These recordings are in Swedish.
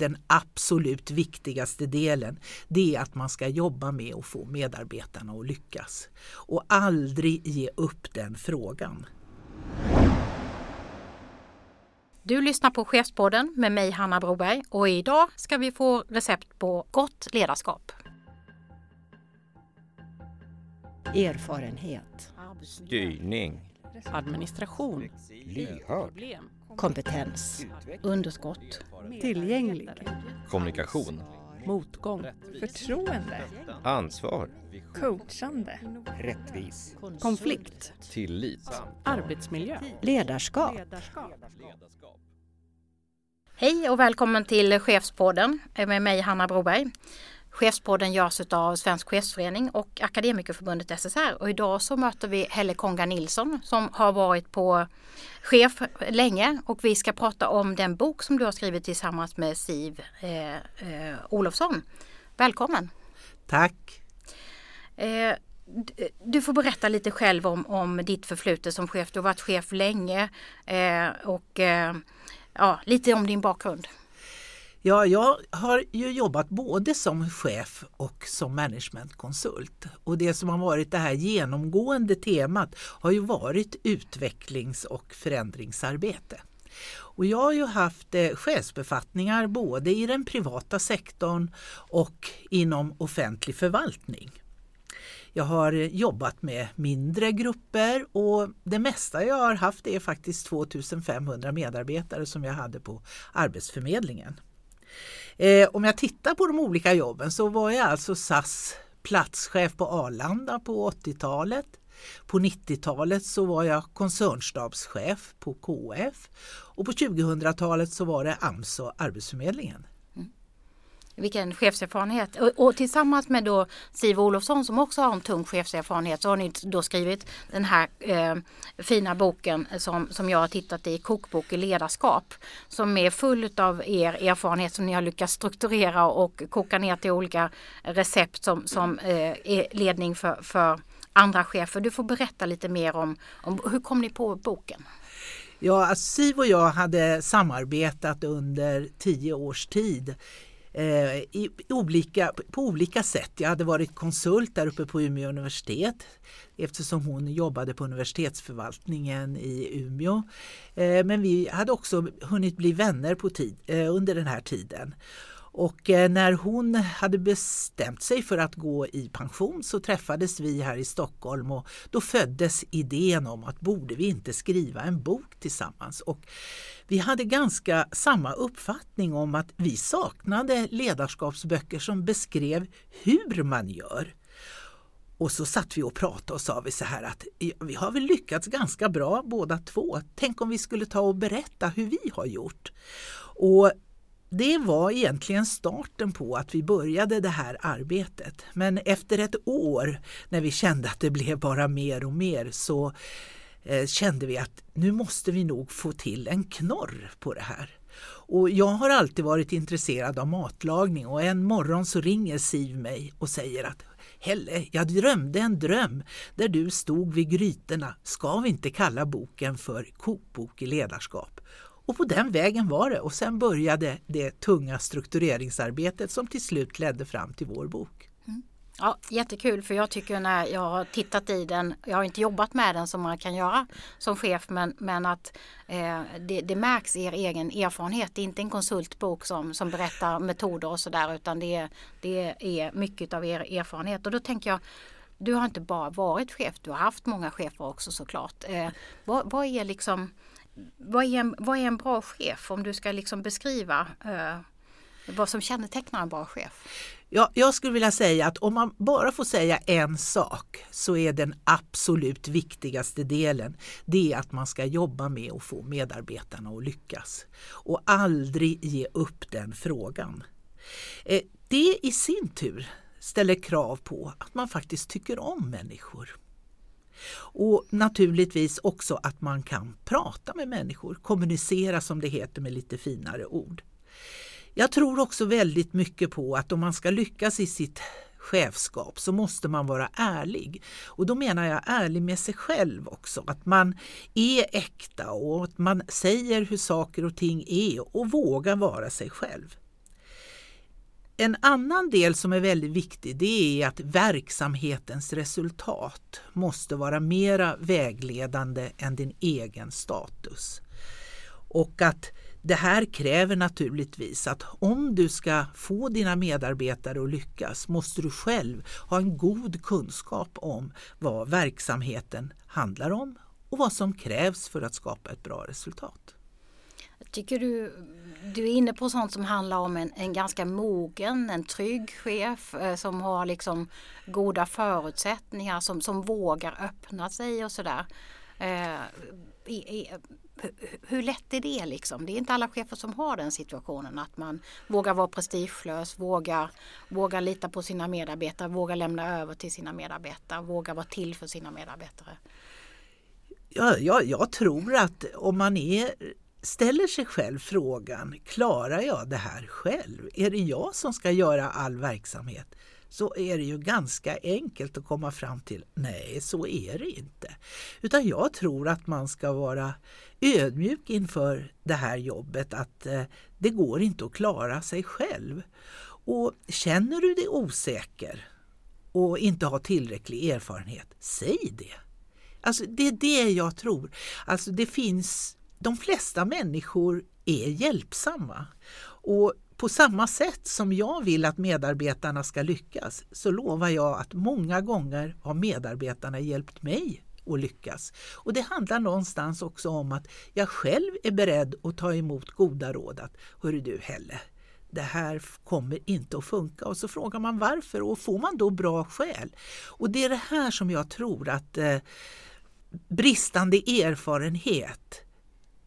Den absolut viktigaste delen det är att man ska jobba med att få medarbetarna att lyckas och aldrig ge upp den frågan. Du lyssnar på Chefspodden med mig Hanna Broberg och idag ska vi få recept på gott ledarskap. Erfarenhet. Styrning. Administration. Lyhörd. Kompetens. Underskott. Tillgänglig. Kommunikation. Motgång. Förtroende. Ansvar. Coachande. Rättvis. Konflikt. Tillit. Arbetsmiljö. Ledarskap. Hej och välkommen till Chefspodden med mig Hanna Broberg. Chefspodden görs av Svensk Chefsförening och Akademikerförbundet SSR och idag så möter vi Helle Konga Nilsson som har varit på chef länge och vi ska prata om den bok som du har skrivit tillsammans med Siv eh, eh, Olofsson. Välkommen! Tack! Eh, du får berätta lite själv om, om ditt förflutet som chef. Du har varit chef länge eh, och eh, ja, lite om din bakgrund. Ja, jag har ju jobbat både som chef och som managementkonsult. Och det som har varit det här genomgående temat har ju varit utvecklings och förändringsarbete. Och jag har ju haft eh, chefsbefattningar både i den privata sektorn och inom offentlig förvaltning. Jag har eh, jobbat med mindre grupper och det mesta jag har haft är faktiskt 2500 medarbetare som jag hade på Arbetsförmedlingen. Eh, om jag tittar på de olika jobben så var jag alltså SAS platschef på Arlanda på 80-talet. På 90-talet så var jag koncernstabschef på KF och på 2000-talet så var det AMS och Arbetsförmedlingen. Vilken chefserfarenhet. Och, och, tillsammans med då Siv Olofsson som också har en tung chefserfarenhet så har ni då skrivit den här eh, fina boken som, som jag har tittat i, Kokbok i ledarskap. Som är full av er erfarenhet som ni har lyckats strukturera och koka ner till olika recept som, som eh, är ledning för, för andra chefer. Du får berätta lite mer om, om hur kom ni på boken? Ja, alltså Siv och jag hade samarbetat under tio års tid Eh, i olika, på olika sätt. Jag hade varit konsult där uppe på Umeå universitet eftersom hon jobbade på universitetsförvaltningen i Umeå. Eh, men vi hade också hunnit bli vänner på tid, eh, under den här tiden. Och eh, när hon hade bestämt sig för att gå i pension så träffades vi här i Stockholm och då föddes idén om att borde vi inte skriva en bok tillsammans. Och vi hade ganska samma uppfattning om att vi saknade ledarskapsböcker som beskrev hur man gör. Och så satt vi och pratade och sa vi så här att vi har väl lyckats ganska bra båda två. Tänk om vi skulle ta och berätta hur vi har gjort. Och det var egentligen starten på att vi började det här arbetet. Men efter ett år när vi kände att det blev bara mer och mer så eh, kände vi att nu måste vi nog få till en knorr på det här. Och jag har alltid varit intresserad av matlagning och en morgon så ringer Siv mig och säger att Helle, jag drömde en dröm där du stod vid grytorna. Ska vi inte kalla boken för Kokbok i ledarskap? Och på den vägen var det och sen började det tunga struktureringsarbetet som till slut ledde fram till vår bok. Mm. Ja, jättekul för jag tycker när jag har tittat i den, jag har inte jobbat med den som man kan göra som chef men, men att eh, det, det, märks i er egen erfarenhet. Det är inte en konsultbok som, som berättar metoder och sådär utan det, det är mycket av er erfarenhet och då tänker jag du har inte bara varit chef, du har haft många chefer också såklart. Eh, vad, vad, är liksom vad är, en, vad är en bra chef om du ska liksom beskriva eh, vad som kännetecknar en bra chef? Ja, jag skulle vilja säga att om man bara får säga en sak så är den absolut viktigaste delen det är att man ska jobba med att få medarbetarna att lyckas och aldrig ge upp den frågan. Eh, det i sin tur ställer krav på att man faktiskt tycker om människor. Och naturligtvis också att man kan prata med människor, kommunicera som det heter med lite finare ord. Jag tror också väldigt mycket på att om man ska lyckas i sitt chefskap så måste man vara ärlig. Och då menar jag ärlig med sig själv också. Att man är äkta och att man säger hur saker och ting är och vågar vara sig själv. En annan del som är väldigt viktig det är att verksamhetens resultat måste vara mera vägledande än din egen status. Och att det här kräver naturligtvis att om du ska få dina medarbetare att lyckas måste du själv ha en god kunskap om vad verksamheten handlar om och vad som krävs för att skapa ett bra resultat. Tycker du, du är inne på sånt som handlar om en, en ganska mogen, en trygg chef eh, som har liksom goda förutsättningar, som, som vågar öppna sig och sådär. Eh, i- i- hur lätt är det liksom? Det är inte alla chefer som har den situationen att man vågar vara prestigelös, vågar, vågar lita på sina medarbetare, vågar lämna över till sina medarbetare, vågar vara till för sina medarbetare. Ja, jag, jag tror att om man är, ställer sig själv frågan, klarar jag det här själv? Är det jag som ska göra all verksamhet? Så är det ju ganska enkelt att komma fram till, nej så är det inte. Utan jag tror att man ska vara ödmjuk inför det här jobbet, att eh, det går inte att klara sig själv. Och känner du dig osäker och inte har tillräcklig erfarenhet, säg det. Alltså det är det jag tror. Alltså det finns, de flesta människor är hjälpsamma. Och på samma sätt som jag vill att medarbetarna ska lyckas så lovar jag att många gånger har medarbetarna hjälpt mig att lyckas. Och det handlar någonstans också om att jag själv är beredd att ta emot goda råd. Att, Hörru du Helle, det här kommer inte att funka. Och så frågar man varför och får man då bra skäl? Och det är det här som jag tror att eh, bristande erfarenhet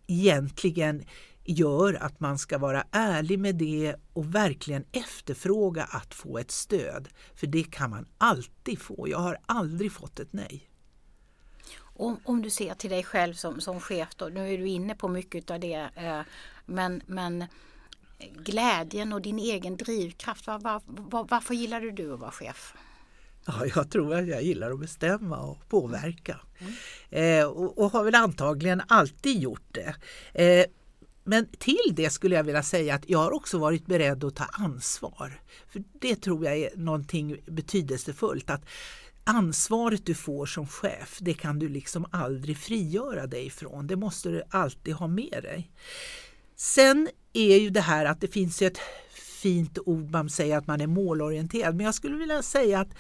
egentligen gör att man ska vara ärlig med det och verkligen efterfråga att få ett stöd. För det kan man alltid få. Jag har aldrig fått ett nej. Om, om du ser till dig själv som, som chef, då, nu är du inne på mycket av det, eh, men, men glädjen och din egen drivkraft, var, var, var, varför gillade du att vara chef? Ja, jag tror att jag gillar att bestämma och påverka. Eh, och, och har väl antagligen alltid gjort det. Eh, men till det skulle jag vilja säga att jag har också varit beredd att ta ansvar. För Det tror jag är någonting betydelsefullt. Att ansvaret du får som chef, det kan du liksom aldrig frigöra dig ifrån. Det måste du alltid ha med dig. Sen är ju det här att det finns ett fint ord man säger att man är målorienterad. Men jag skulle vilja säga att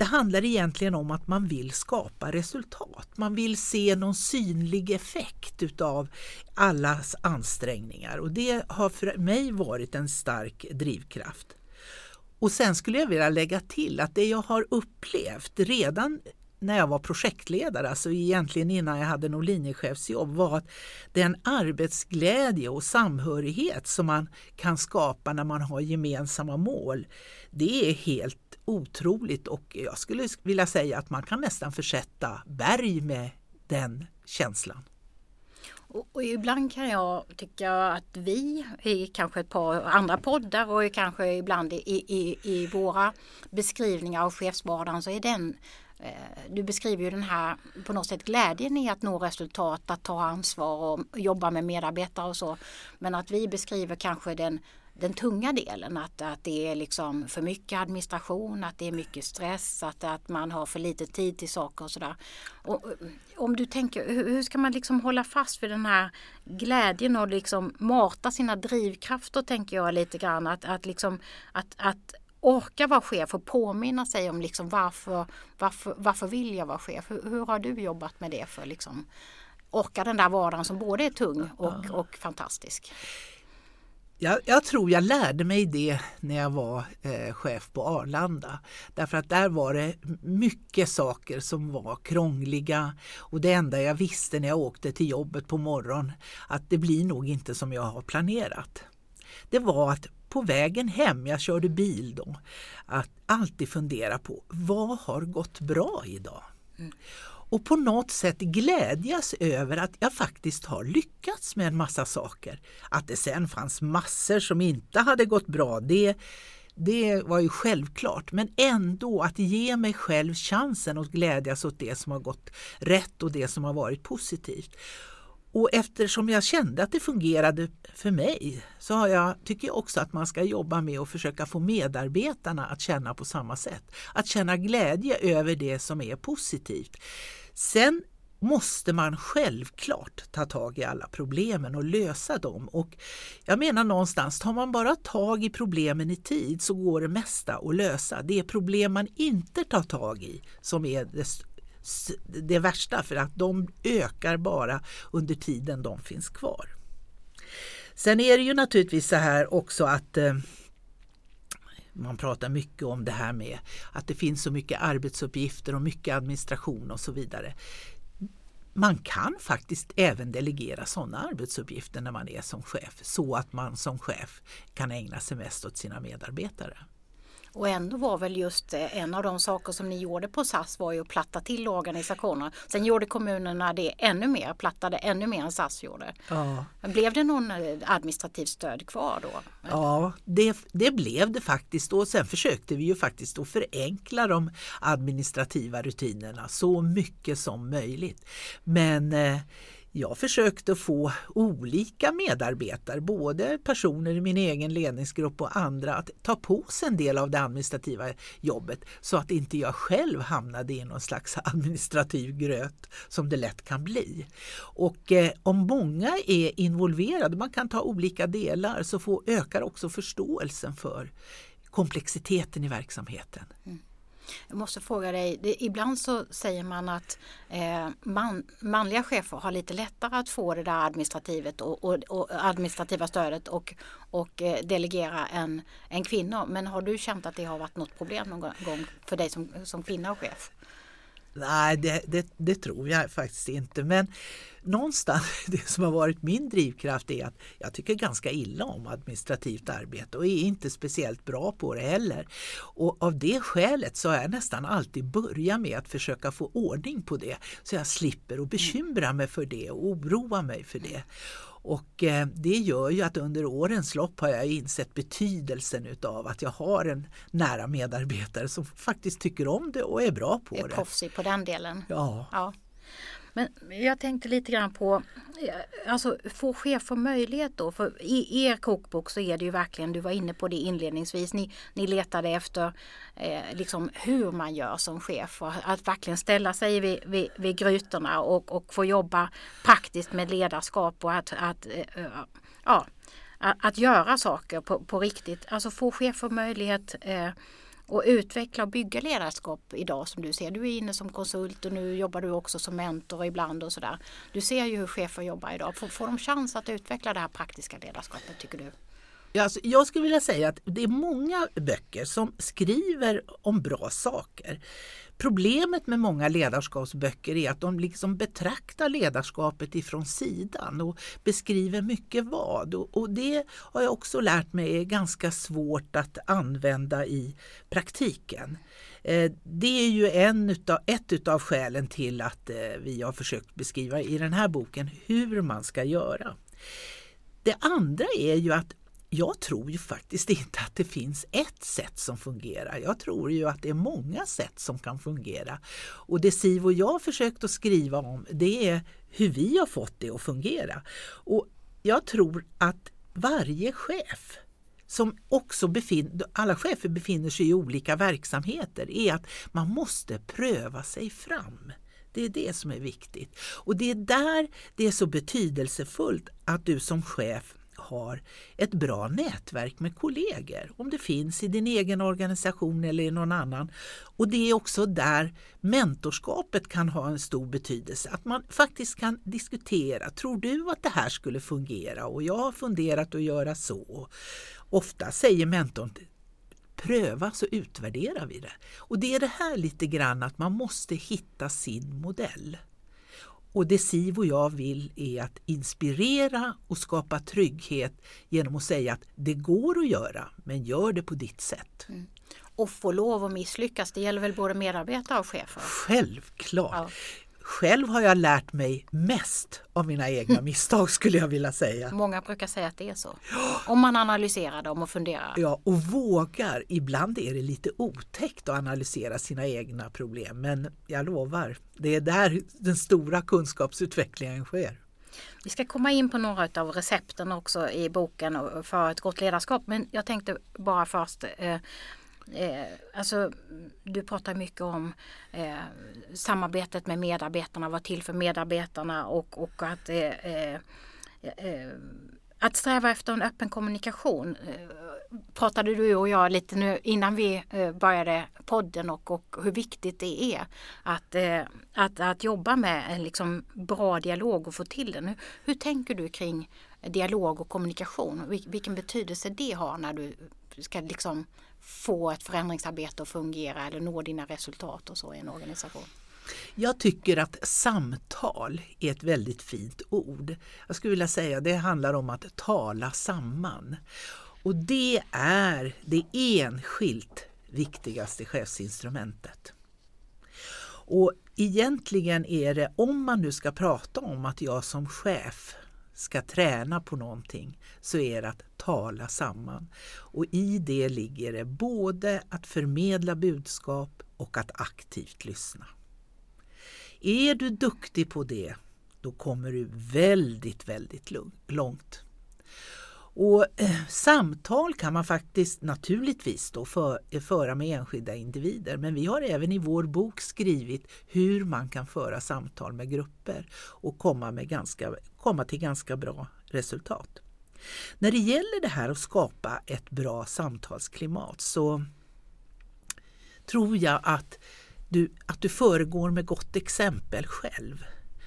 det handlar egentligen om att man vill skapa resultat. Man vill se någon synlig effekt utav allas ansträngningar och det har för mig varit en stark drivkraft. Och sen skulle jag vilja lägga till att det jag har upplevt redan när jag var projektledare, alltså egentligen innan jag hade något linjechefsjobb, var att den arbetsglädje och samhörighet som man kan skapa när man har gemensamma mål, det är helt otroligt och jag skulle vilja säga att man kan nästan försätta berg med den känslan. Och, och ibland kan jag tycka att vi i kanske ett par andra poddar och kanske ibland i, i, i våra beskrivningar av chefsvardagen så är den Eh, du beskriver ju den här på något sätt glädjen i att nå resultat, att ta ansvar och jobba med medarbetare och så. Men att vi beskriver kanske den, den tunga delen, att, att det är liksom för mycket administration, att det är mycket stress, att, att man har för lite tid till saker och sådär. Och, eh, om du tänker, hur, hur ska man liksom hålla fast vid den här glädjen och liksom mata sina drivkrafter tänker jag lite grann. Att, att, liksom, att, att orka vara chef och påminna sig om liksom varför, varför, varför vill jag vara chef? Hur, hur har du jobbat med det för liksom orka den där vardagen som både är tung och, och fantastisk? Jag, jag, tror jag lärde mig det när jag var eh, chef på Arlanda. Därför att där var det mycket saker som var krångliga och det enda jag visste när jag åkte till jobbet på morgonen att det blir nog inte som jag har planerat. Det var att på vägen hem, jag körde bil då, att alltid fundera på vad har gått bra idag? Mm. Och på något sätt glädjas över att jag faktiskt har lyckats med en massa saker. Att det sen fanns massor som inte hade gått bra, det, det var ju självklart. Men ändå att ge mig själv chansen att glädjas åt det som har gått rätt och det som har varit positivt. Och eftersom jag kände att det fungerade för mig så har jag, tycker jag också att man ska jobba med att försöka få medarbetarna att känna på samma sätt. Att känna glädje över det som är positivt. Sen måste man självklart ta tag i alla problemen och lösa dem. Och jag menar någonstans, tar man bara tag i problemen i tid så går det mesta att lösa. Det är problem man inte tar tag i som är det, det värsta för att de ökar bara under tiden de finns kvar. Sen är det ju naturligtvis så här också att eh, man pratar mycket om det här med att det finns så mycket arbetsuppgifter och mycket administration och så vidare. Man kan faktiskt även delegera sådana arbetsuppgifter när man är som chef så att man som chef kan ägna sig mest åt sina medarbetare. Och ändå var väl just eh, en av de saker som ni gjorde på SAS var ju att platta till organisationer. Sen gjorde kommunerna det ännu mer, plattade ännu mer än SAS gjorde. Ja. Blev det någon eh, administrativt stöd kvar då? Ja, det, det blev det faktiskt och sen försökte vi ju faktiskt att förenkla de administrativa rutinerna så mycket som möjligt. Men eh, jag försökte få olika medarbetare, både personer i min egen ledningsgrupp och andra, att ta på sig en del av det administrativa jobbet så att inte jag själv hamnade i någon slags administrativ gröt som det lätt kan bli. Och eh, om många är involverade, man kan ta olika delar, så får, ökar också förståelsen för komplexiteten i verksamheten. Mm. Jag måste fråga dig, det, ibland så säger man att eh, man, manliga chefer har lite lättare att få det där administrativet och, och, och administrativa stödet och, och eh, delegera än, än kvinnor. Men har du känt att det har varit något problem någon gång för dig som, som kvinna och chef? Nej, det, det, det tror jag faktiskt inte. Men någonstans, det som har varit min drivkraft är att jag tycker ganska illa om administrativt arbete och är inte speciellt bra på det heller. Och av det skälet så har jag nästan alltid börjat med att försöka få ordning på det så jag slipper att bekymra mig för det och oroa mig för det. Och eh, det gör ju att under årens lopp har jag insett betydelsen utav att jag har en nära medarbetare som faktiskt tycker om det och är bra på Är det. proffsig på den delen? Ja. Ja. Men jag tänkte lite grann på, eh, alltså få chefer möjlighet då? För i er kokbok så är det ju verkligen, du var inne på det inledningsvis, ni, ni letade efter eh, liksom hur man gör som chef och att verkligen ställa sig vid, vid, vid grytorna och, och få jobba praktiskt med ledarskap och att, att eh, ja, att, att göra saker på, på riktigt. Alltså få chefer möjlighet eh, och utveckla och bygga ledarskap idag som du ser. Du är inne som konsult och nu jobbar du också som mentor ibland och sådär. Du ser ju hur chefer jobbar idag. Får, får de chans att utveckla det här praktiska ledarskapet tycker du? Alltså, jag skulle vilja säga att det är många böcker som skriver om bra saker. Problemet med många ledarskapsböcker är att de liksom betraktar ledarskapet ifrån sidan och beskriver mycket vad. Och, och det har jag också lärt mig är ganska svårt att använda i praktiken. Eh, det är ju en utav, ett utav skälen till att eh, vi har försökt beskriva i den här boken hur man ska göra. Det andra är ju att jag tror ju faktiskt inte att det finns ett sätt som fungerar. Jag tror ju att det är många sätt som kan fungera. Och det Siv och jag försökt att skriva om det är hur vi har fått det att fungera. Och jag tror att varje chef som också befinner, alla chefer befinner sig i olika verksamheter, är att man måste pröva sig fram. Det är det som är viktigt. Och det är där det är så betydelsefullt att du som chef har ett bra nätverk med kollegor, om det finns i din egen organisation eller i någon annan. Och det är också där mentorskapet kan ha en stor betydelse, att man faktiskt kan diskutera. Tror du att det här skulle fungera? Och jag har funderat att göra så. Ofta säger mentorn pröva så utvärderar vi det. Och det är det här lite grann att man måste hitta sin modell. Och det Siv och jag vill är att inspirera och skapa trygghet genom att säga att det går att göra, men gör det på ditt sätt. Och få lov att misslyckas, det gäller väl både medarbetare och chefer? Självklart! Ja. Själv har jag lärt mig mest av mina egna misstag skulle jag vilja säga. Många brukar säga att det är så. Om man analyserar dem och funderar. Ja, och vågar. Ibland är det lite otäckt att analysera sina egna problem, men jag lovar, det är där den stora kunskapsutvecklingen sker. Vi ska komma in på några av recepten också i boken för ett gott ledarskap. Men jag tänkte bara först eh, Eh, alltså, du pratar mycket om eh, samarbetet med medarbetarna, vad till för medarbetarna och, och att, eh, eh, eh, att sträva efter en öppen kommunikation. Eh, pratade du och jag lite nu innan vi eh, började podden och, och hur viktigt det är att, eh, att, att jobba med en liksom bra dialog och få till den. Hur, hur tänker du kring dialog och kommunikation? Vil, vilken betydelse det har när du ska liksom få ett förändringsarbete att fungera eller nå dina resultat och så i en organisation? Jag tycker att samtal är ett väldigt fint ord. Jag skulle vilja säga att det handlar om att tala samman. Och det är det enskilt viktigaste chefsinstrumentet. Och egentligen är det, om man nu ska prata om att jag som chef ska träna på någonting, så är det att tala samman. Och i det ligger det både att förmedla budskap och att aktivt lyssna. Är du duktig på det, då kommer du väldigt, väldigt långt. Och eh, Samtal kan man faktiskt naturligtvis då för, föra med enskilda individer men vi har även i vår bok skrivit hur man kan föra samtal med grupper och komma, med ganska, komma till ganska bra resultat. När det gäller det här att skapa ett bra samtalsklimat så tror jag att du, att du föregår med gott exempel själv.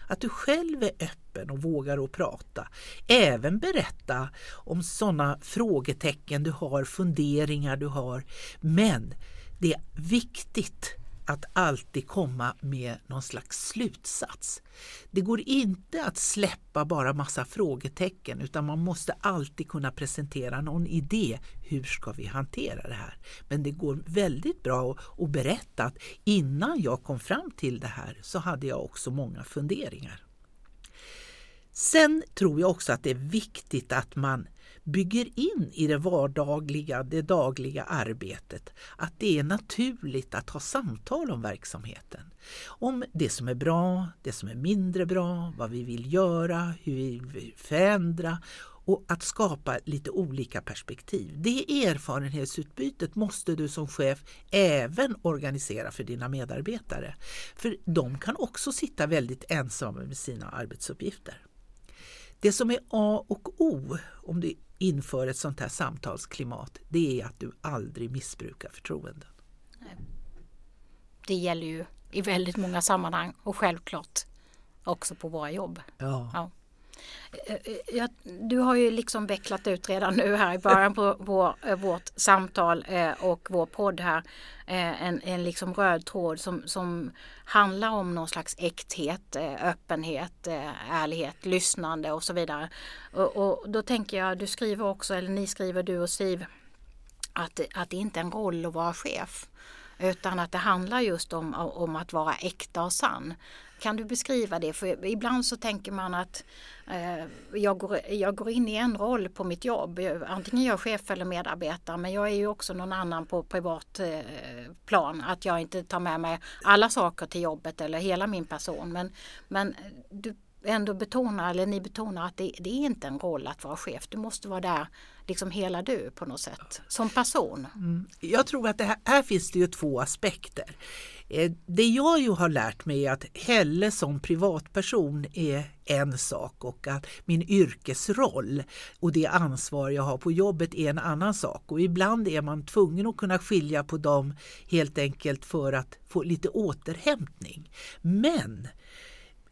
Att du själv är öppen och vågar att prata. Även berätta om sådana frågetecken du har, funderingar du har. Men det är viktigt att alltid komma med någon slags slutsats. Det går inte att släppa bara massa frågetecken utan man måste alltid kunna presentera någon idé. Hur ska vi hantera det här? Men det går väldigt bra att, berätta att innan jag kom fram till det här så hade jag också många funderingar. Sen tror jag också att det är viktigt att man bygger in i det vardagliga, det dagliga arbetet att det är naturligt att ha samtal om verksamheten. Om det som är bra, det som är mindre bra, vad vi vill göra, hur vi vill förändra och att skapa lite olika perspektiv. Det erfarenhetsutbytet måste du som chef även organisera för dina medarbetare. För de kan också sitta väldigt ensamma med sina arbetsuppgifter. Det som är A och O om du inför ett sånt här samtalsklimat, det är att du aldrig missbrukar förtroenden. Det gäller ju i väldigt många sammanhang och självklart också på våra jobb. Ja. Ja. Eh, eh, jag, du har ju liksom vecklat ut redan nu här i början på vår, eh, vårt samtal och vår podd här en, en liksom röd tråd som, som handlar om någon slags äkthet, öppenhet, ärlighet, lyssnande och så vidare. Och, och då tänker jag, du skriver också, eller ni skriver du och Siv, att, att det inte är en roll att vara chef. Utan att det handlar just om, om att vara äkta och sann. Kan du beskriva det? För ibland så tänker man att eh, jag, går, jag går in i en roll på mitt jobb. Antingen jag är chef eller medarbetare men jag är ju också någon annan på privat eh, plan. Att jag inte tar med mig alla saker till jobbet eller hela min person. Men, men du ändå betonar, eller ni betonar att det, det är inte en roll att vara chef. Du måste vara där, liksom hela du på något sätt, som person. Mm. Jag tror att det här, här finns det ju två aspekter. Eh, det jag ju har lärt mig är att Helle som privatperson är en sak och att min yrkesroll och det ansvar jag har på jobbet är en annan sak. Och ibland är man tvungen att kunna skilja på dem helt enkelt för att få lite återhämtning. Men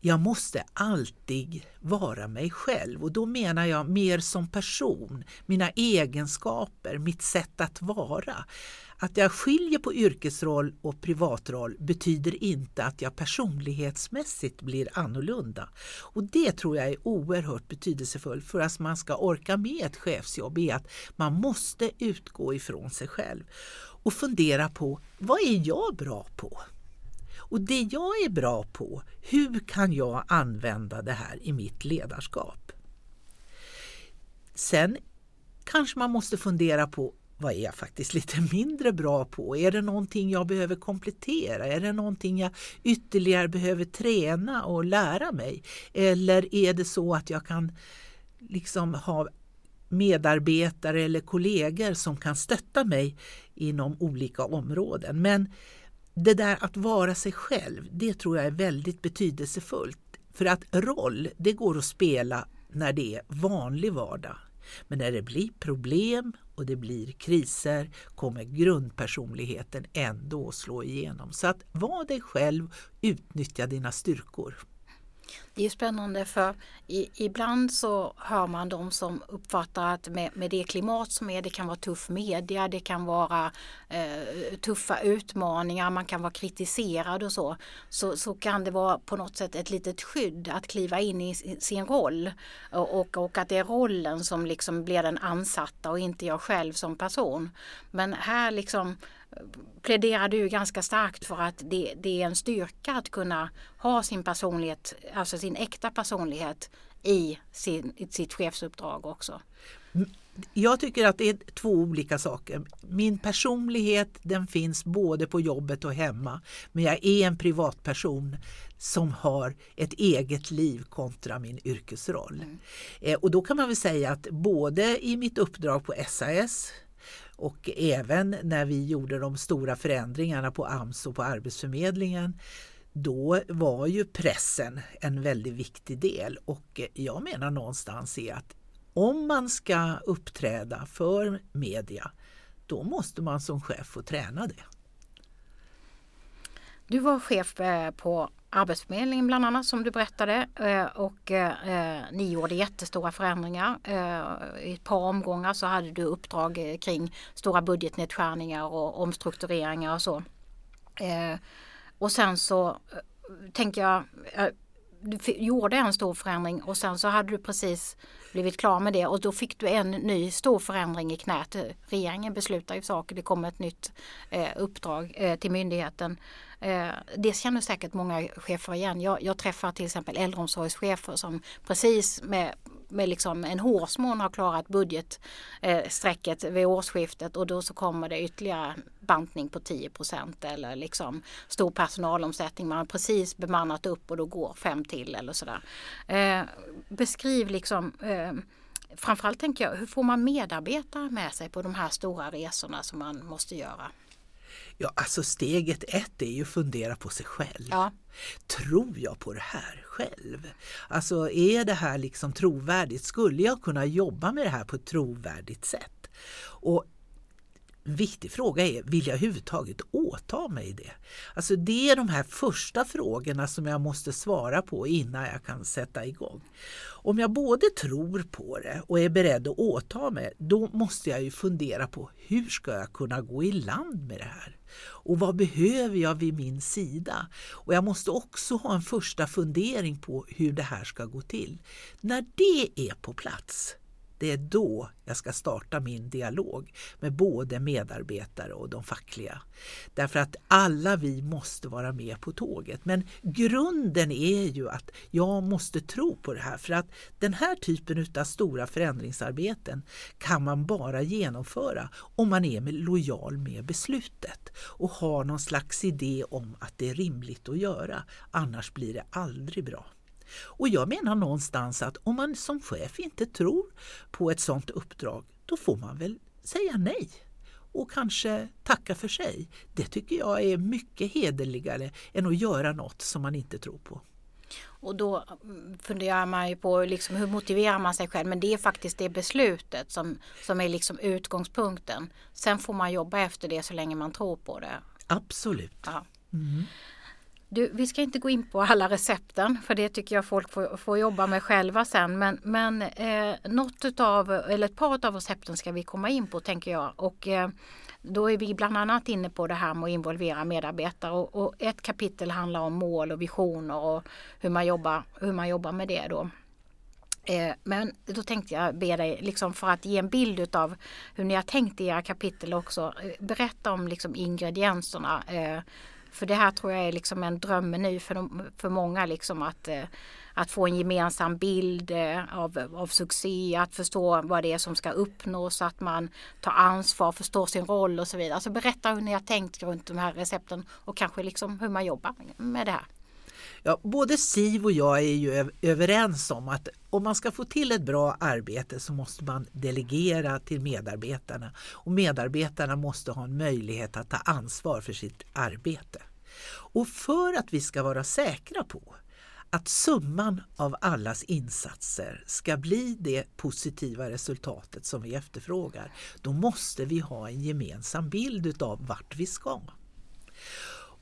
jag måste alltid vara mig själv och då menar jag mer som person, mina egenskaper, mitt sätt att vara. Att jag skiljer på yrkesroll och privatroll betyder inte att jag personlighetsmässigt blir annorlunda. Och det tror jag är oerhört betydelsefullt för att man ska orka med ett chefsjobb är att man måste utgå ifrån sig själv och fundera på vad är jag bra på? Och det jag är bra på, hur kan jag använda det här i mitt ledarskap? Sen kanske man måste fundera på vad är jag faktiskt lite mindre bra på? Är det någonting jag behöver komplettera? Är det någonting jag ytterligare behöver träna och lära mig? Eller är det så att jag kan liksom ha medarbetare eller kollegor som kan stötta mig inom olika områden. Men det där att vara sig själv, det tror jag är väldigt betydelsefullt. För att roll, det går att spela när det är vanlig vardag. Men när det blir problem och det blir kriser kommer grundpersonligheten ändå att slå igenom. Så att var dig själv, utnyttja dina styrkor. Det är spännande för i, ibland så hör man de som uppfattar att med, med det klimat som är, det kan vara tuff media, det kan vara eh, tuffa utmaningar, man kan vara kritiserad och så, så. Så kan det vara på något sätt ett litet skydd att kliva in i sin roll och, och, att det är rollen som liksom blir den ansatta och inte jag själv som person. Men här liksom eh, pläderar du ganska starkt för att det, det, är en styrka att kunna ha sin personlighet, alltså sin äkta personlighet i, sin, i sitt chefsuppdrag också. Jag tycker att det är två olika saker. Min personlighet den finns både på jobbet och hemma. Men jag är en privatperson som har ett eget liv kontra min yrkesroll. Mm. Eh, och då kan man väl säga att både i mitt uppdrag på SAS och även när vi gjorde de stora förändringarna på AMS och på Arbetsförmedlingen då var ju pressen en väldigt viktig del och jag menar någonstans är att om man ska uppträda för media då måste man som chef få träna det. Du var chef eh, på Arbetsförmedlingen bland annat som du berättade eh, och eh, ni gjorde jättestora förändringar. I ett par omgångar så hade du uppdrag kring stora budgetnedskärningar och omstruktureringar och så. Och sen så eh, tänker jag, eh, du gjorde en stor förändring och sen så hade du precis blivit klar med det och då fick du en ny stor förändring i knät. Regeringen beslutar ju saker, det kommer ett nytt eh, uppdrag till myndigheten. Eh, det känner säkert många chefer igen. Jag, jag träffar till exempel äldreomsorgschefer som precis med med liksom en hårsmån har klarat budgetstrecket vid årsskiftet och då så kommer det ytterligare bantning på 10% eller liksom stor personalomsättning. Man har precis bemannat upp och då går fem till eller sådär. Eh, beskriv liksom eh, Framförallt tänker jag, hur får man medarbetare med sig på de här stora resorna som man måste göra? Ja, alltså steget ett är ju att fundera på sig själv. Ja. Tror jag på det här själv? Alltså är det här liksom trovärdigt? Skulle jag kunna jobba med det här på ett trovärdigt sätt? Och en viktig fråga är, vill jag överhuvudtaget åta mig det? Alltså det är de här första frågorna som jag måste svara på innan jag kan sätta igång. Om jag både tror på det och är beredd att åta mig, då måste jag ju fundera på hur ska jag kunna gå i land med det här? Och vad behöver jag vid min sida? Och jag måste också ha en första fundering på hur det här ska gå till. När det är på plats, det är då jag ska starta min dialog med både medarbetare och de fackliga. Därför att alla vi måste vara med på tåget. Men grunden är ju att jag måste tro på det här för att den här typen av stora förändringsarbeten kan man bara genomföra om man är lojal med beslutet och har någon slags idé om att det är rimligt att göra. Annars blir det aldrig bra. Och jag menar någonstans att om man som chef inte tror på ett sådant uppdrag, då får man väl säga nej och kanske tacka för sig. Det tycker jag är mycket hederligare än att göra något som man inte tror på. Och då mm, funderar man ju på liksom hur motiverar man sig själv. Men det är faktiskt det beslutet som, som är liksom utgångspunkten. Sen får man jobba efter det så länge man tror på det. Absolut. Ja. Mm. Du, vi ska inte gå in på alla recepten för det tycker jag folk får, får jobba med själva sen. Men, men eh, något utav, eller ett par av recepten ska vi komma in på tänker jag. Och, eh, då är vi bland annat inne på det här med att involvera medarbetare och, och, ett kapitel handlar om mål och visioner och hur man jobbar, hur man jobbar med det då. Eh, men då tänkte jag be dig, liksom för att ge en bild av hur ni har tänkt i era kapitel också, eh, berätta om liksom ingredienserna. Eh, för det här tror jag är liksom en drömmeny för, de, för många liksom att, eh, att få en gemensam bild eh, av, av succé, att förstå vad det är som ska uppnås, att man tar ansvar, förstår sin roll och så vidare. Alltså berätta hur ni har tänkt runt de här recepten och kanske liksom hur man jobbar med det här. Ja, både Siv och jag är ju överens om att om man ska få till ett bra arbete så måste man delegera till medarbetarna och medarbetarna måste ha en möjlighet att ta ansvar för sitt arbete. Och för att vi ska vara säkra på att summan av allas insatser ska bli det positiva resultatet som vi efterfrågar, då måste vi ha en gemensam bild utav vart vi ska.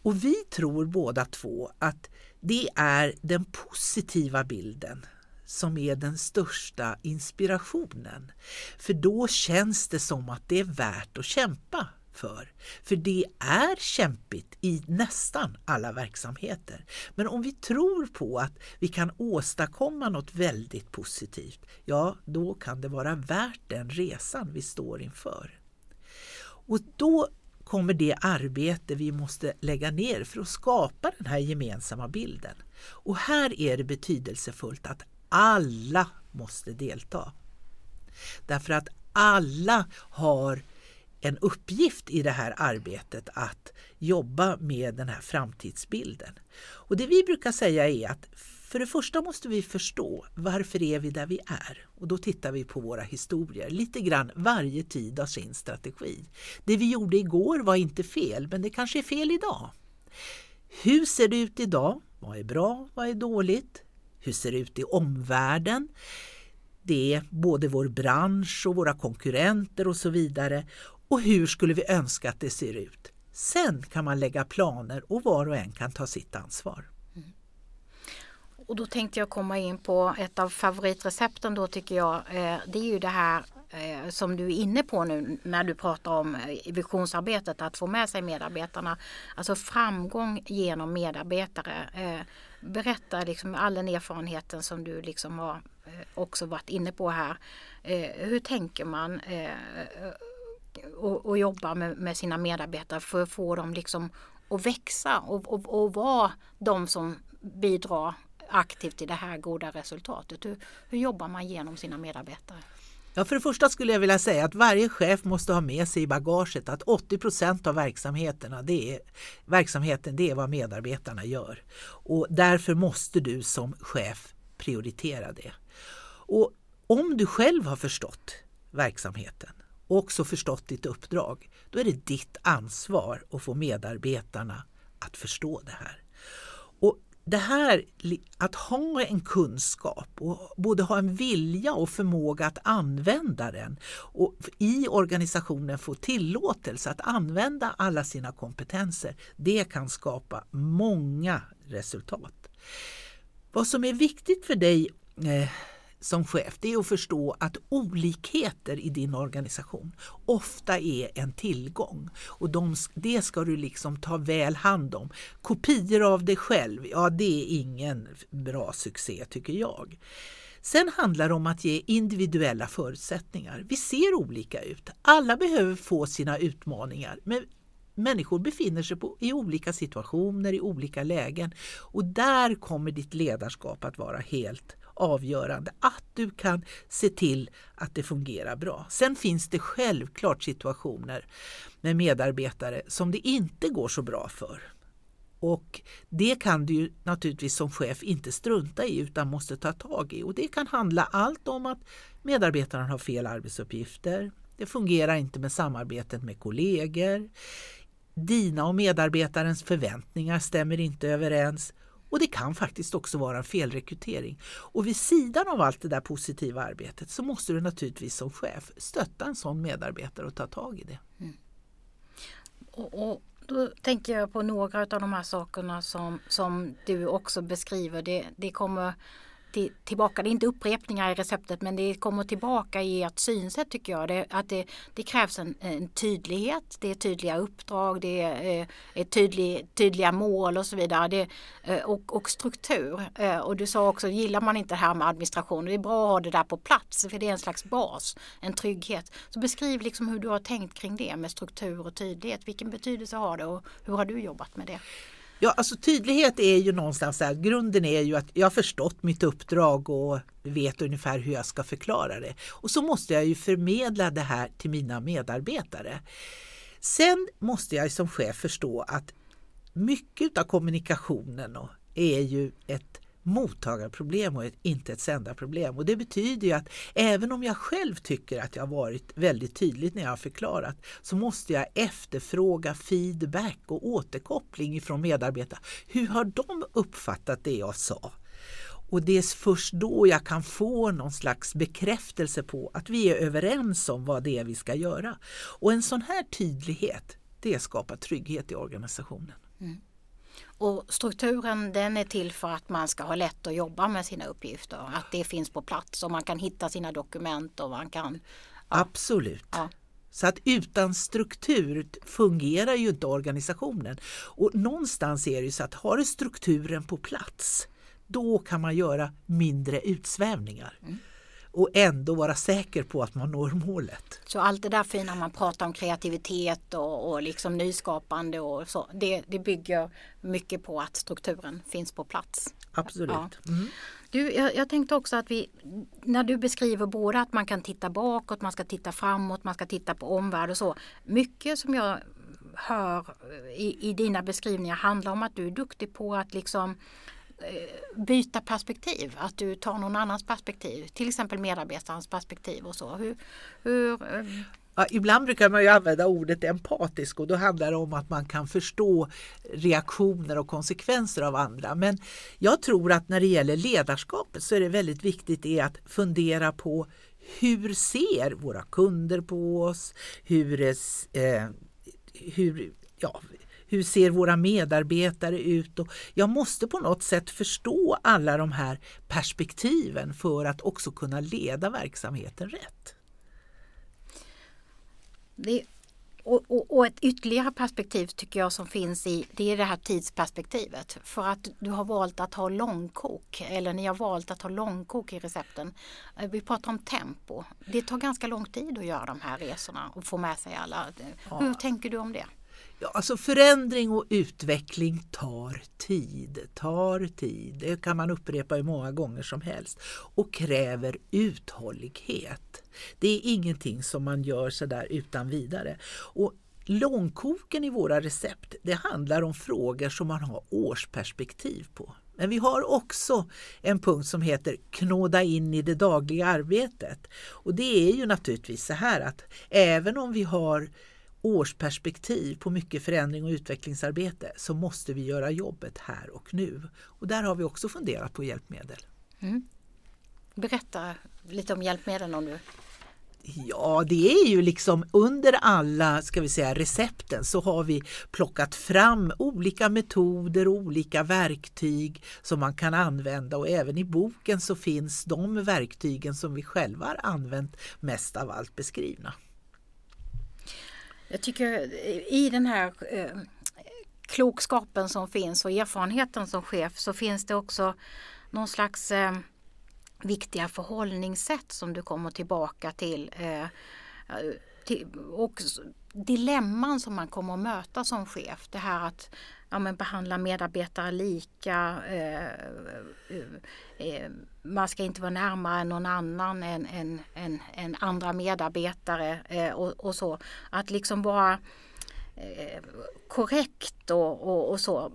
Och vi tror båda två att det är den positiva bilden som är den största inspirationen. För då känns det som att det är värt att kämpa för. För det är kämpigt i nästan alla verksamheter. Men om vi tror på att vi kan åstadkomma något väldigt positivt, ja då kan det vara värt den resan vi står inför. Och då kommer det arbete vi måste lägga ner för att skapa den här gemensamma bilden. Och här är det betydelsefullt att alla måste delta. Därför att alla har en uppgift i det här arbetet att jobba med den här framtidsbilden. Och det vi brukar säga är att för det första måste vi förstå varför är vi där vi är? Och då tittar vi på våra historier. Lite grann varje tid har sin strategi. Det vi gjorde igår var inte fel, men det kanske är fel idag. Hur ser det ut idag? Vad är bra? Vad är dåligt? Hur ser det ut i omvärlden? Det är både vår bransch och våra konkurrenter och så vidare. Och hur skulle vi önska att det ser ut? Sen kan man lägga planer och var och en kan ta sitt ansvar. Och då tänkte jag komma in på ett av favoritrecepten då tycker jag. Eh, det är ju det här eh, som du är inne på nu när du pratar om eh, visionsarbetet, att få med sig medarbetarna. Alltså framgång genom medarbetare. Eh, berätta liksom all den erfarenheten som du liksom har eh, också varit inne på här. Eh, hur tänker man eh, och, och jobba med, med sina medarbetare för att få dem liksom att växa och, och, och vara de som bidrar aktivt till det här goda resultatet. Hur, hur jobbar man genom sina medarbetare? Ja, för det första skulle jag vilja säga att varje chef måste ha med sig i bagaget att 80 procent av verksamheterna, det är, verksamheten det är vad medarbetarna gör. Och därför måste du som chef prioritera det. Och om du själv har förstått verksamheten och också förstått ditt uppdrag, då är det ditt ansvar att få medarbetarna att förstå det här. Det här att ha en kunskap och både ha en vilja och förmåga att använda den och i organisationen få tillåtelse att använda alla sina kompetenser, det kan skapa många resultat. Vad som är viktigt för dig eh, som chef det är att förstå att olikheter i din organisation ofta är en tillgång och de, det ska du liksom ta väl hand om. Kopior av dig själv, ja det är ingen bra succé tycker jag. Sen handlar det om att ge individuella förutsättningar. Vi ser olika ut. Alla behöver få sina utmaningar men människor befinner sig på, i olika situationer, i olika lägen och där kommer ditt ledarskap att vara helt avgörande att du kan se till att det fungerar bra. Sen finns det självklart situationer med medarbetare som det inte går så bra för. Och det kan du ju naturligtvis som chef inte strunta i utan måste ta tag i. Och det kan handla allt om att medarbetaren har fel arbetsuppgifter. Det fungerar inte med samarbetet med kollegor. Dina och medarbetarens förväntningar stämmer inte överens och det kan faktiskt också vara en felrekrytering. Och vid sidan av allt det där positiva arbetet så måste du naturligtvis som chef stötta en sån medarbetare och ta tag i det. Mm. Och, och, då tänker jag på några av de här sakerna som, som du också beskriver. Det, det kommer till, tillbaka, det är inte upprepningar i receptet men det kommer tillbaka i ert synsätt tycker jag. Det, att det, det krävs en, en tydlighet, det är tydliga uppdrag, det är, eh, är tydlig, tydliga mål och så vidare. Det, eh, och, och struktur. Eh, och du sa också, gillar man inte det här med administration, det är bra att ha det där på plats för det är en slags bas, en trygghet. Så beskriv liksom hur du har tänkt kring det med struktur och tydlighet. Vilken betydelse har det och hur har du jobbat med det? Ja, alltså tydlighet är ju någonstans så här, grunden är ju att jag har förstått mitt uppdrag och vet ungefär hur jag ska förklara det. Och så måste jag ju förmedla det här till mina medarbetare. Sen måste jag som chef förstå att mycket av kommunikationen är ju ett mottagarproblem och ett, inte ett sändarproblem. Och det betyder ju att även om jag själv tycker att jag har varit väldigt tydligt när jag har förklarat så måste jag efterfråga feedback och återkoppling ifrån medarbetare. Hur har de uppfattat det jag sa? Och det är först då jag kan få någon slags bekräftelse på att vi är överens om vad det är vi ska göra. Och en sån här tydlighet, det skapar trygghet i organisationen. Mm. Och strukturen den är till för att man ska ha lätt att jobba med sina uppgifter. Att det finns på plats och man kan hitta sina dokument och man kan Absolut. Ja. Så att utan struktur fungerar ju inte organisationen. Och någonstans är det ju så att har du strukturen på plats, då kan man göra mindre utsvävningar. Och ändå vara säker på att man når målet. Så allt det där fina man pratar om kreativitet och, och liksom nyskapande och så. Det, det bygger mycket på att strukturen finns på plats. Absolut. Ja. Mm. Du, jag, jag tänkte också att vi, när du beskriver både att man kan titta bakåt, man ska titta framåt, man ska titta på omvärld och så. Mycket som jag hör i, i dina beskrivningar handlar om att du är duktig på att liksom Eh, byta perspektiv, att du tar någon annans perspektiv, till exempel medarbetarens perspektiv och så. Hur, hur, eh, Ja, ibland brukar man ju använda ordet empatisk och då handlar det om att man kan förstå reaktioner och konsekvenser av andra. Men jag tror att när det gäller ledarskapet så är det väldigt viktigt att fundera på hur ser våra kunder på oss? Hur, eh, hur, ja, hur ser våra medarbetare ut? Och jag måste på något sätt förstå alla de här perspektiven för att också kunna leda verksamheten rätt. Det, och, och, och ett ytterligare perspektiv tycker jag som finns i det är det här tidsperspektivet. För att du har valt att ha långkok eller ni har valt att ha långkok i recepten. Eh, Vi pratar om tempo. Det tar ganska lång tid att göra de här resorna och få med sig alla. Hur tänker du om det? Ja, alltså förändring och utveckling tar tid, tar tid. Det kan man upprepa hur många gånger som helst och kräver uthållighet. Det är ingenting som man gör sådär utan vidare. Och långkoken i våra recept, det handlar om frågor som man har årsperspektiv på. Men vi har också en punkt som heter knåda in i det dagliga arbetet. Och det är ju naturligtvis så här att även om vi har årsperspektiv på mycket förändring och utvecklingsarbete så måste vi göra jobbet här och nu. Och där har vi också funderat på hjälpmedel. Berätta lite om hjälpmedlen om du Ja, det är ju liksom under alla ska vi säga, recepten så har vi plockat fram olika metoder och olika verktyg som man kan använda och även i boken så finns de verktygen som vi själva har använt mest av allt beskrivna. Jag tycker eh, i den här eh, klokskapen som finns och erfarenheten som chef så finns det också någon slags eh, viktiga förhållningssätt som du kommer tillbaka till. Eh, till och dilemman som man kommer att möta som chef. Det här att ja, men behandla medarbetare lika. Eh, eh, eh, man ska inte vara närmare någon annan än, än, än, än andra medarbetare eh, och, och så. Att liksom vara eh, korrekt och, och, och så.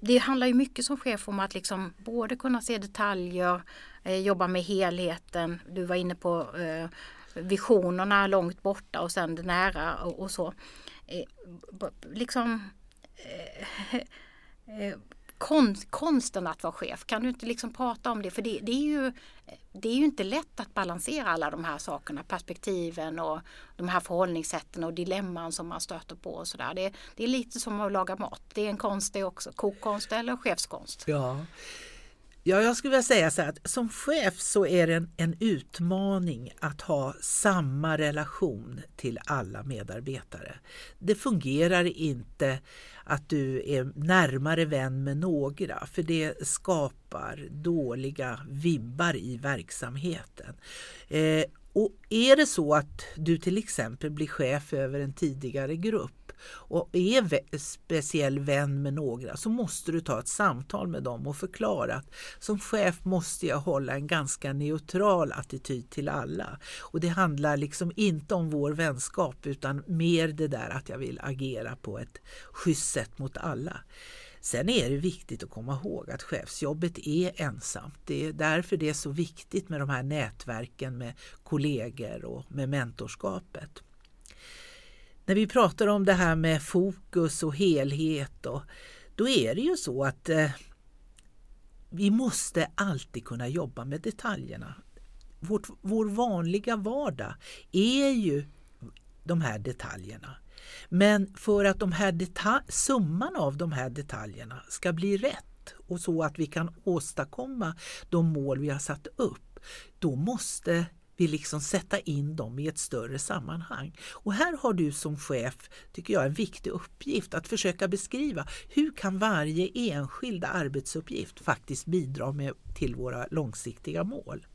Det handlar ju mycket som chef om att liksom både kunna se detaljer, eh, jobba med helheten. Du var inne på eh, visionerna långt borta och sen det nära och, och så. Eh, liksom eh, eh, konst, konsten att vara chef. Kan du inte liksom prata om det? För det, det, är ju, det är ju inte lätt att balansera alla de här sakerna, perspektiven och de här förhållningssätten och dilemman som man stöter på och sådär. Det, det är lite som att laga mat. Det är en konst det också. Kokkonst eller chefskonst. Ja. Ja, jag skulle vilja säga så här att som chef så är det en, en utmaning att ha samma relation till alla medarbetare. Det fungerar inte att du är närmare vän med några för det skapar dåliga vibbar i verksamheten. Eh, och är det så att du till exempel blir chef över en tidigare grupp och är speciell vän med några så måste du ta ett samtal med dem och förklara att som chef måste jag hålla en ganska neutral attityd till alla. Och det handlar liksom inte om vår vänskap utan mer det där att jag vill agera på ett schysst sätt mot alla. Sen är det viktigt att komma ihåg att chefsjobbet är ensamt. Det är därför det är så viktigt med de här nätverken med kollegor och med mentorskapet. När vi pratar om det här med fokus och helhet och, då är det ju så att eh, vi måste alltid kunna jobba med detaljerna. Vårt, vår vanliga vardag är ju de här detaljerna. Men för att de här detalj, summan av de här detaljerna ska bli rätt och så att vi kan åstadkomma de mål vi har satt upp, då måste vi liksom sätta in dem i ett större sammanhang. Och här har du som chef, tycker jag, en viktig uppgift att försöka beskriva hur kan varje enskild arbetsuppgift faktiskt bidra med, till våra långsiktiga mål.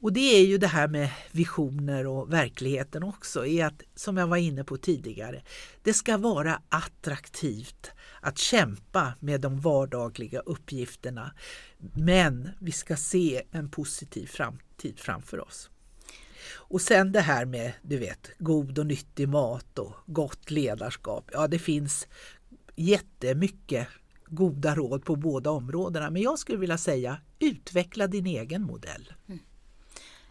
Och det är ju det här med visioner och verkligheten också, är att som jag var inne på tidigare, det ska vara attraktivt att kämpa med de vardagliga uppgifterna. Men vi ska se en positiv framtid framför oss. Och sen det här med du vet, god och nyttig mat och gott ledarskap. Ja, det finns jättemycket goda råd på båda områdena. Men jag skulle vilja säga utveckla din egen modell. Mm.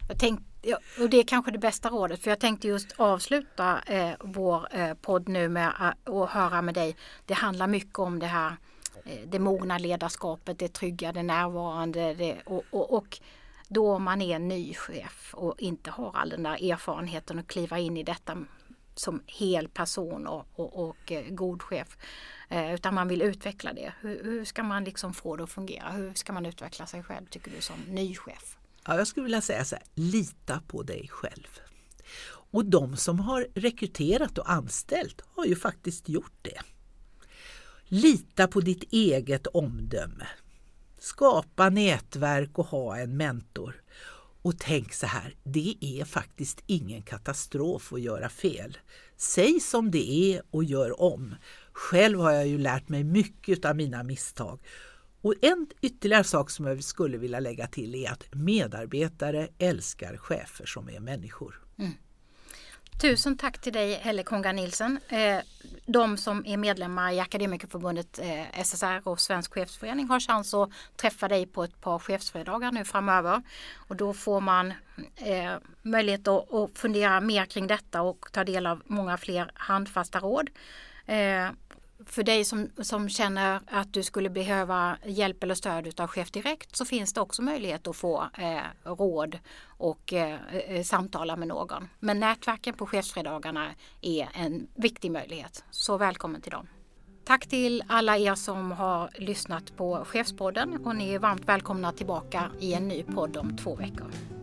Jag tänkte, ja, och det är kanske det bästa rådet för jag tänkte just avsluta eh, vår eh, podd nu med att höra med dig. Det handlar mycket om det här eh, det mogna ledarskapet, det trygga, det närvarande det, och, och, och då man är ny chef och inte har all den där erfarenheten att kliva in i detta som hel person och, och, och eh, god chef. Eh, utan man vill utveckla det. Hur, hur ska man liksom få det att fungera? Hur ska man utveckla sig själv tycker du som ny chef? Ja, jag skulle vilja säga så här, lita på dig själv. Och de som har rekryterat och anställt har ju faktiskt gjort det. Lita på ditt eget omdöme. Skapa nätverk och ha en mentor. Och tänk så här, det är faktiskt ingen katastrof att göra fel. Säg som det är och gör om. Själv har jag ju lärt mig mycket av mina misstag. Och en ytterligare sak som jag skulle vilja lägga till är att medarbetare älskar chefer som är människor. Mm. Tusen tack till dig Helle Konga Nilsson. Eh, de som är medlemmar i Akademikerförbundet eh, SSR och Svensk chefsförening har chans att träffa dig på ett par chefsfredagar nu framöver. Och då får man eh, möjlighet att, att fundera mer kring detta och ta del av många fler handfasta råd. Eh, för dig som, som känner att du skulle behöva hjälp eller stöd av Chef Direkt så finns det också möjlighet att få eh, råd och eh, eh, samtala med någon. Men nätverken på chefsfredagarna är en viktig möjlighet. Så välkommen till dem. Tack till alla er som har lyssnat på Chefspodden och ni är varmt välkomna tillbaka i en ny podd om två veckor.